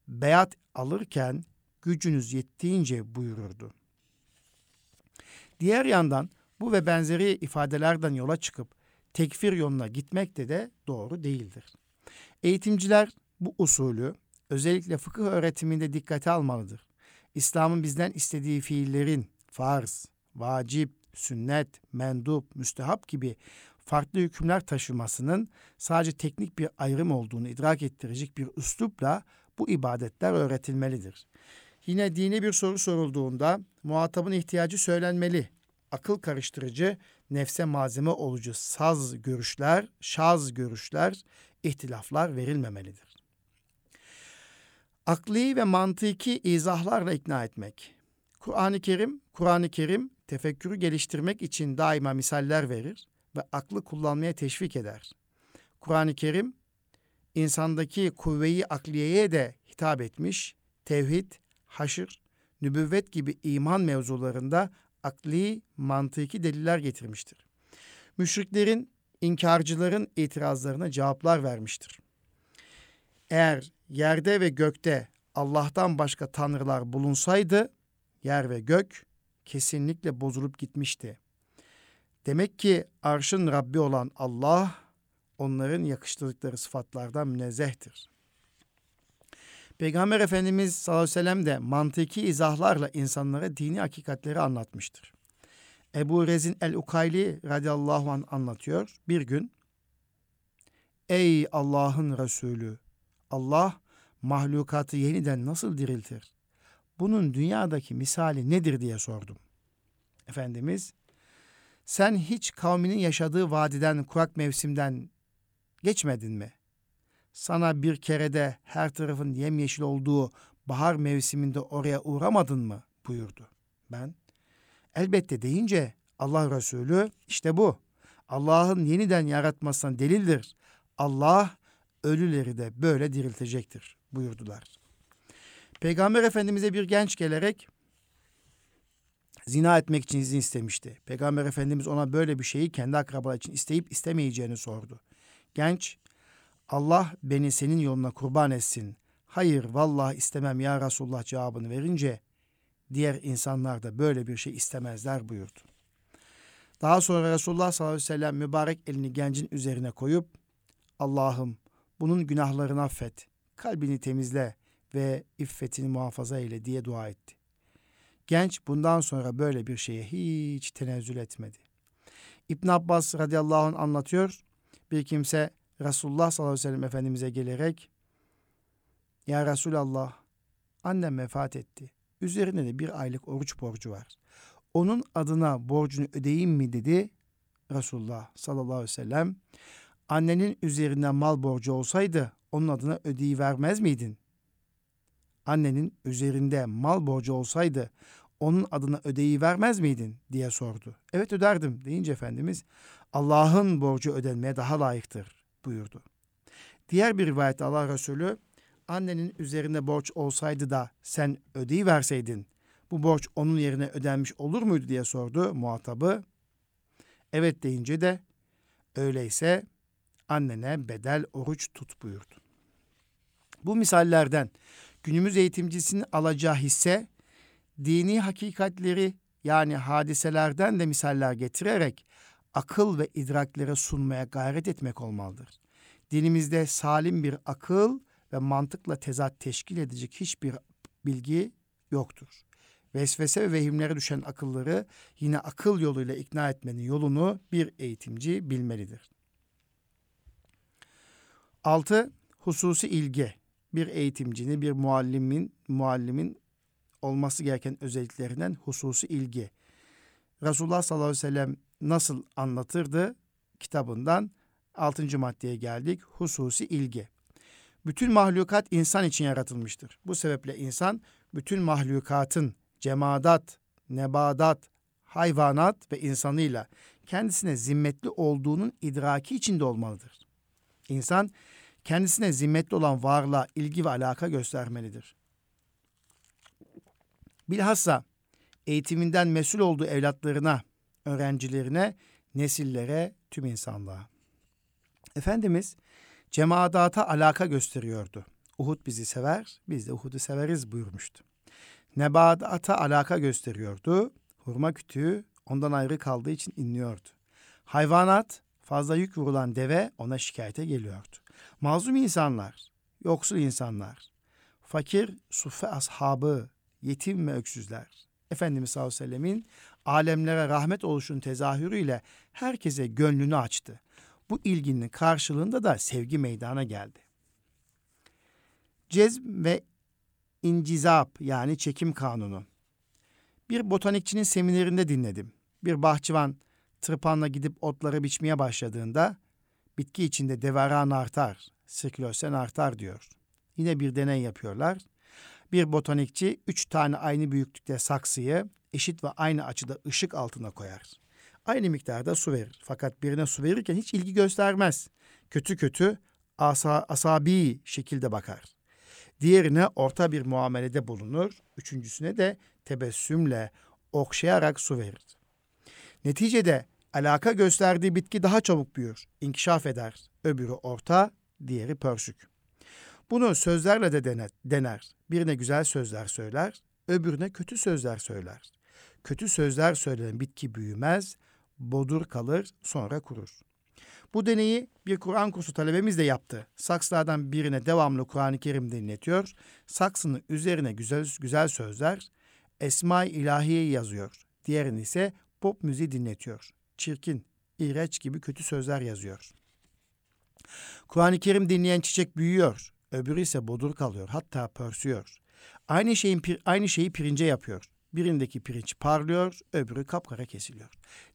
beyat alırken gücünüz yettiğince buyururdu. Diğer yandan bu ve benzeri ifadelerden yola çıkıp tekfir yoluna gitmek de de doğru değildir. Eğitimciler bu usulü özellikle fıkıh öğretiminde dikkate almalıdır. İslam'ın bizden istediği fiillerin farz, vacip, sünnet, mendup, müstehap gibi farklı hükümler taşımasının sadece teknik bir ayrım olduğunu idrak ettirecek bir üslupla bu ibadetler öğretilmelidir. Yine dini bir soru sorulduğunda muhatabın ihtiyacı söylenmeli akıl karıştırıcı, nefse malzeme olucu saz görüşler, şaz görüşler, ihtilaflar verilmemelidir. Akli ve mantıki izahlarla ikna etmek. Kur'an-ı Kerim, Kur'an-ı Kerim tefekkürü geliştirmek için daima misaller verir ve aklı kullanmaya teşvik eder. Kur'an-ı Kerim insandaki kuvveyi akliyeye de hitap etmiş, tevhid, haşır, nübüvvet gibi iman mevzularında akli, mantıki deliller getirmiştir. Müşriklerin, inkarcıların itirazlarına cevaplar vermiştir. Eğer yerde ve gökte Allah'tan başka tanrılar bulunsaydı, yer ve gök kesinlikle bozulup gitmişti. Demek ki arşın Rabbi olan Allah, onların yakıştırdıkları sıfatlardan münezzehtir. Peygamber Efendimiz sallallahu aleyhi ve sellem de mantıki izahlarla insanlara dini hakikatleri anlatmıştır. Ebu Rezin el-Ukayli radıyallahu an anlatıyor. Bir gün Ey Allah'ın Resulü! Allah mahlukatı yeniden nasıl diriltir? Bunun dünyadaki misali nedir diye sordum. Efendimiz, sen hiç kavminin yaşadığı vadiden, kurak mevsimden geçmedin mi? sana bir kerede her tarafın yemyeşil olduğu bahar mevsiminde oraya uğramadın mı buyurdu. Ben elbette deyince Allah Resulü işte bu. Allah'ın yeniden yaratmasına delildir. Allah ölüleri de böyle diriltecektir buyurdular. Peygamber Efendimiz'e bir genç gelerek zina etmek için izin istemişti. Peygamber Efendimiz ona böyle bir şeyi kendi akrabaları için isteyip istemeyeceğini sordu. Genç, Allah beni senin yoluna kurban etsin. Hayır vallahi istemem ya Resulullah cevabını verince diğer insanlar da böyle bir şey istemezler buyurdu. Daha sonra Resulullah sallallahu aleyhi ve sellem mübarek elini gencin üzerine koyup Allah'ım bunun günahlarını affet, kalbini temizle ve iffetini muhafaza eyle diye dua etti. Genç bundan sonra böyle bir şeye hiç tenezzül etmedi. İbn Abbas radıyallahu anh anlatıyor. Bir kimse Resulullah sallallahu aleyhi ve sellem Efendimiz'e gelerek Ya Resulallah annem vefat etti. Üzerine de bir aylık oruç borcu var. Onun adına borcunu ödeyeyim mi dedi Resulullah sallallahu aleyhi ve sellem. Annenin üzerinden mal borcu olsaydı onun adına ödeyi vermez miydin? Annenin üzerinde mal borcu olsaydı onun adına ödeyi vermez miydin diye sordu. Evet öderdim deyince Efendimiz Allah'ın borcu ödenmeye daha layıktır buyurdu. Diğer bir rivayette Allah Resulü annenin üzerinde borç olsaydı da sen ödeyi verseydin bu borç onun yerine ödenmiş olur muydu diye sordu muhatabı. Evet deyince de öyleyse annene bedel oruç tut buyurdu. Bu misallerden günümüz eğitimcisinin alacağı hisse dini hakikatleri yani hadiselerden de misaller getirerek akıl ve idraklere sunmaya gayret etmek olmalıdır. Dinimizde salim bir akıl ve mantıkla tezat teşkil edecek hiçbir bilgi yoktur. Vesvese ve vehimlere düşen akılları yine akıl yoluyla ikna etmenin yolunu bir eğitimci bilmelidir. 6. Hususi ilgi. Bir eğitimcinin, bir muallimin, muallimin olması gereken özelliklerinden hususi ilgi. Resulullah sallallahu aleyhi ve sellem nasıl anlatırdı kitabından 6. maddeye geldik. Hususi ilgi. Bütün mahlukat insan için yaratılmıştır. Bu sebeple insan bütün mahlukatın cemadat, nebadat, hayvanat ve insanıyla kendisine zimmetli olduğunun idraki içinde olmalıdır. İnsan kendisine zimmetli olan varlığa ilgi ve alaka göstermelidir. Bilhassa eğitiminden mesul olduğu evlatlarına, öğrencilerine, nesillere, tüm insanlığa. Efendimiz cemaadata alaka gösteriyordu. Uhud bizi sever, biz de Uhud'u severiz buyurmuştu. Nebadata alaka gösteriyordu. Hurma kütüğü ondan ayrı kaldığı için inliyordu. Hayvanat fazla yük vurulan deve ona şikayete geliyordu. Mazlum insanlar, yoksul insanlar, fakir suffe ashabı, yetim ve öksüzler. Efendimiz sallallahu aleyhi ve sellemin alemlere rahmet oluşun tezahürüyle herkese gönlünü açtı. Bu ilginin karşılığında da sevgi meydana geldi. Cezm ve incizap yani çekim kanunu. Bir botanikçinin seminerinde dinledim. Bir bahçıvan tırpanla gidip otları biçmeye başladığında bitki içinde deveran artar, sirkülasyon artar diyor. Yine bir deney yapıyorlar. Bir botanikçi üç tane aynı büyüklükte saksıyı eşit ve aynı açıda ışık altına koyar. Aynı miktarda su verir. Fakat birine su verirken hiç ilgi göstermez. Kötü kötü asa, asabi şekilde bakar. Diğerine orta bir muamelede bulunur. Üçüncüsüne de tebessümle okşayarak su verir. Neticede alaka gösterdiği bitki daha çabuk büyür, inkişaf eder. Öbürü orta, diğeri pörsük. Bunu sözlerle de dener, dener. Birine güzel sözler söyler, öbürüne kötü sözler söyler. Kötü sözler söylenen bitki büyümez, bodur kalır, sonra kurur. Bu deneyi bir Kur'an kursu talebemiz de yaptı. Saksılardan birine devamlı Kur'an-ı Kerim dinletiyor. Saksının üzerine güzel güzel sözler, Esma-i İlahiye yazıyor. Diğerini ise pop müziği dinletiyor. Çirkin, iğreç gibi kötü sözler yazıyor. Kur'an-ı Kerim dinleyen çiçek büyüyor. Öbürü ise bodur kalıyor. Hatta pörsüyor. Aynı şeyin aynı şeyi pirince yapıyor. Birindeki pirinç parlıyor, öbürü kapkara kesiliyor.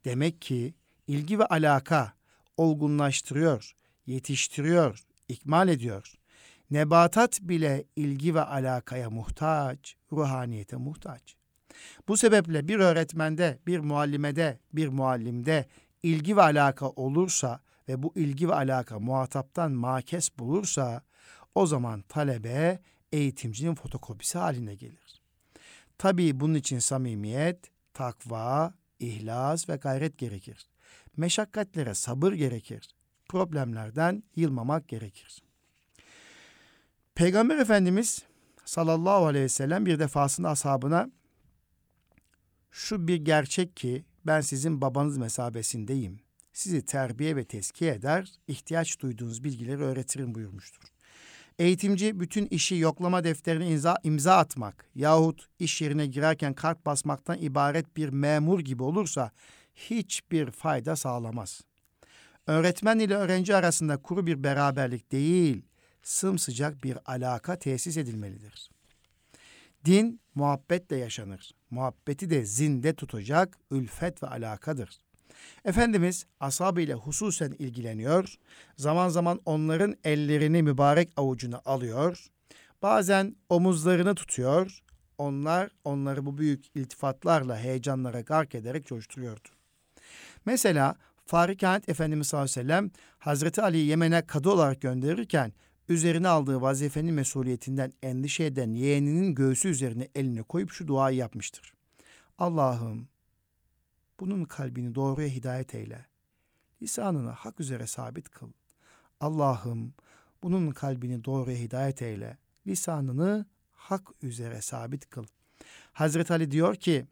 Demek ki ilgi ve alaka olgunlaştırıyor, yetiştiriyor, ikmal ediyor. Nebatat bile ilgi ve alakaya muhtaç, ruhaniyete muhtaç. Bu sebeple bir öğretmende, bir muallimede, bir muallimde ilgi ve alaka olursa ve bu ilgi ve alaka muhataptan makes bulursa o zaman talebe eğitimcinin fotokopisi haline gelir. Tabii bunun için samimiyet, takva, ihlas ve gayret gerekir. Meşakkatlere sabır gerekir. Problemlerden yılmamak gerekir. Peygamber Efendimiz sallallahu aleyhi ve sellem bir defasında ashabına şu bir gerçek ki ben sizin babanız mesabesindeyim. Sizi terbiye ve teskiye eder, ihtiyaç duyduğunuz bilgileri öğretirim buyurmuştur. Eğitimci bütün işi yoklama defterine imza, imza atmak yahut iş yerine girerken kart basmaktan ibaret bir memur gibi olursa hiçbir fayda sağlamaz. Öğretmen ile öğrenci arasında kuru bir beraberlik değil, sımsıcak bir alaka tesis edilmelidir. Din muhabbetle yaşanır. Muhabbeti de zinde tutacak ülfet ve alakadır. Efendimiz ashab ile hususen ilgileniyor, zaman zaman onların ellerini mübarek avucuna alıyor, bazen omuzlarını tutuyor, onlar onları bu büyük iltifatlarla heyecanlara gark ederek coşturuyordu. Mesela Farikanet Efendimiz sallallahu aleyhi ve sellem Hazreti Ali'yi Yemen'e kadı olarak gönderirken üzerine aldığı vazifenin mesuliyetinden endişe eden yeğeninin göğsü üzerine elini koyup şu duayı yapmıştır. Allah'ım bunun kalbini doğruya hidayet eyle. Lisanını hak üzere sabit kıl. Allah'ım bunun kalbini doğruya hidayet eyle. Lisanını hak üzere sabit kıl. Hazreti Ali diyor ki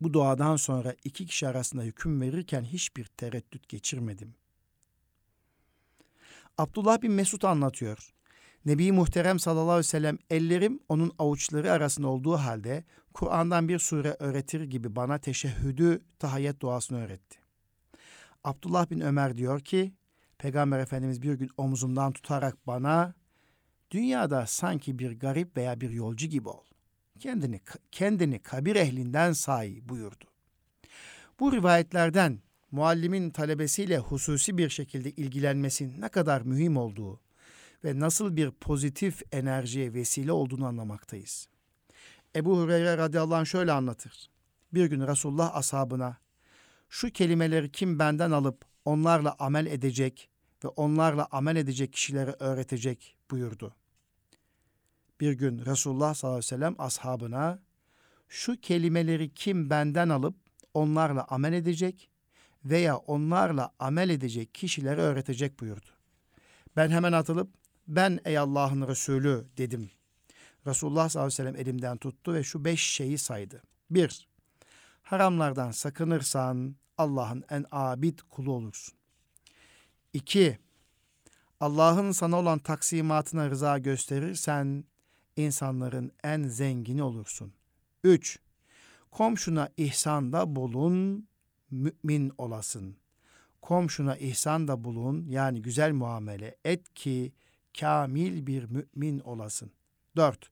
bu duadan sonra iki kişi arasında hüküm verirken hiçbir tereddüt geçirmedim. Abdullah bin Mesud anlatıyor. Nebi Muhterem sallallahu aleyhi ve sellem ellerim onun avuçları arasında olduğu halde Kur'an'dan bir sure öğretir gibi bana teşehhüdü tahayyet duasını öğretti. Abdullah bin Ömer diyor ki Peygamber Efendimiz bir gün omzumdan tutarak bana dünyada sanki bir garip veya bir yolcu gibi ol. Kendini kendini kabir ehlinden say buyurdu. Bu rivayetlerden muallimin talebesiyle hususi bir şekilde ilgilenmesi ne kadar mühim olduğu ve nasıl bir pozitif enerjiye vesile olduğunu anlamaktayız. Ebu Hureyre radıyallahu anh şöyle anlatır. Bir gün Resulullah ashabına şu kelimeleri kim benden alıp onlarla amel edecek ve onlarla amel edecek kişilere öğretecek buyurdu. Bir gün Resulullah sallallahu aleyhi ve sellem ashabına şu kelimeleri kim benden alıp onlarla amel edecek veya onlarla amel edecek kişilere öğretecek buyurdu. Ben hemen atılıp ben ey Allah'ın Resulü dedim. Resulullah sallallahu aleyhi ve sellem elimden tuttu ve şu beş şeyi saydı. Bir, haramlardan sakınırsan Allah'ın en abid kulu olursun. İki, Allah'ın sana olan taksimatına rıza gösterirsen insanların en zengini olursun. Üç, komşuna ihsanda bulun, mümin olasın. Komşuna ihsanda bulun yani güzel muamele et ki kamil bir mümin olasın. 4.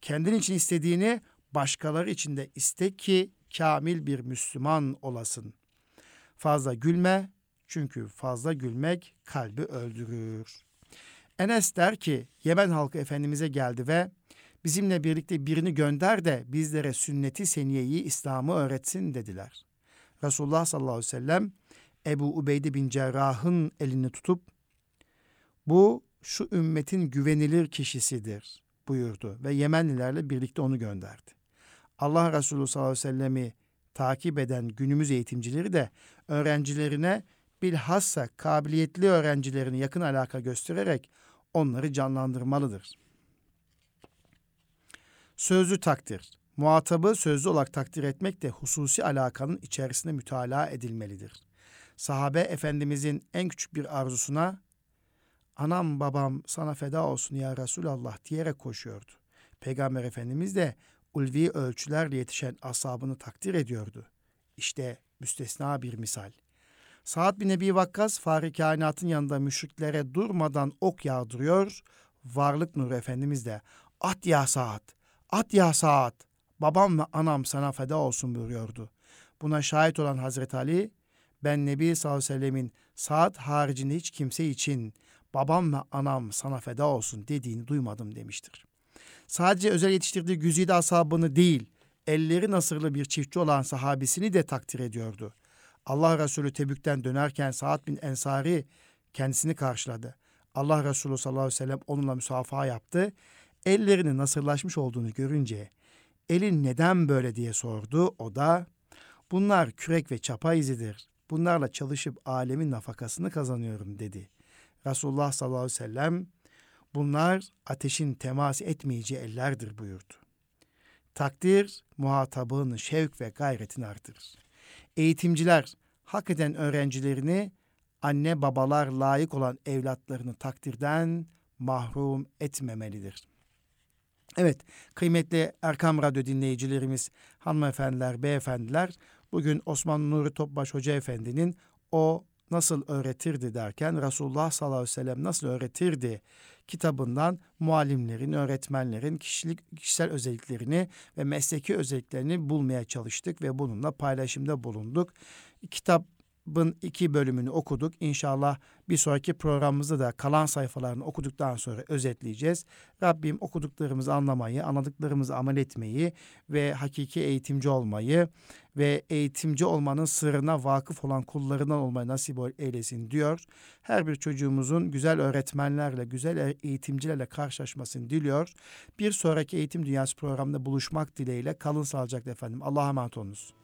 Kendin için istediğini başkaları için de iste ki kamil bir Müslüman olasın. Fazla gülme çünkü fazla gülmek kalbi öldürür. Enes der ki Yemen halkı Efendimiz'e geldi ve bizimle birlikte birini gönder de bizlere sünneti seniyeyi İslam'ı öğretsin dediler. Resulullah sallallahu aleyhi ve sellem Ebu Ubeyde bin Cerrah'ın elini tutup bu şu ümmetin güvenilir kişisidir buyurdu ve Yemenlilerle birlikte onu gönderdi. Allah Resulü sallallahu aleyhi ve sellemi takip eden günümüz eğitimcileri de öğrencilerine bilhassa kabiliyetli öğrencilerini yakın alaka göstererek onları canlandırmalıdır. Sözlü takdir. Muhatabı sözlü olarak takdir etmek de hususi alakanın içerisinde mütalaa edilmelidir. Sahabe Efendimizin en küçük bir arzusuna anam babam sana feda olsun ya Resulallah diyerek koşuyordu. Peygamber Efendimiz de ulvi ölçülerle yetişen asabını takdir ediyordu. İşte müstesna bir misal. Saat bin Ebi Vakkas fari kainatın yanında müşriklere durmadan ok yağdırıyor. Varlık Nur Efendimiz de at ya saat, at ya saat, babam ve anam sana feda olsun buyuruyordu. Buna şahit olan Hazreti Ali, ben Nebi sallallahu aleyhi ve sellemin saat haricinde hiç kimse için babam ve anam sana feda olsun dediğini duymadım demiştir. Sadece özel yetiştirdiği güzide ashabını değil, elleri nasırlı bir çiftçi olan sahabisini de takdir ediyordu. Allah Resulü Tebük'ten dönerken Saad bin Ensari kendisini karşıladı. Allah Resulü sallallahu aleyhi ve sellem onunla müsafaha yaptı. ellerinin nasırlaşmış olduğunu görünce elin neden böyle diye sordu. O da bunlar kürek ve çapa izidir. Bunlarla çalışıp alemin nafakasını kazanıyorum dedi. Resulullah sallallahu aleyhi ve sellem bunlar ateşin temas etmeyeceği ellerdir buyurdu. Takdir muhatabın şevk ve gayretini artırır. Eğitimciler hak eden öğrencilerini anne babalar layık olan evlatlarını takdirden mahrum etmemelidir. Evet, kıymetli Erkam Radyo dinleyicilerimiz, hanımefendiler, beyefendiler, bugün Osman Nuri Topbaş Hoca Efendi'nin o nasıl öğretirdi derken Resulullah sallallahu aleyhi ve sellem nasıl öğretirdi kitabından muallimlerin, öğretmenlerin kişilik kişisel özelliklerini ve mesleki özelliklerini bulmaya çalıştık ve bununla paylaşımda bulunduk. Kitap kitabın iki bölümünü okuduk. İnşallah bir sonraki programımızda da kalan sayfalarını okuduktan sonra özetleyeceğiz. Rabbim okuduklarımızı anlamayı, anladıklarımızı amel etmeyi ve hakiki eğitimci olmayı ve eğitimci olmanın sırrına vakıf olan kullarından olmayı nasip eylesin diyor. Her bir çocuğumuzun güzel öğretmenlerle, güzel eğitimcilerle karşılaşmasını diliyor. Bir sonraki Eğitim Dünyası programında buluşmak dileğiyle kalın sağlıcakla efendim. Allah'a emanet olunuz.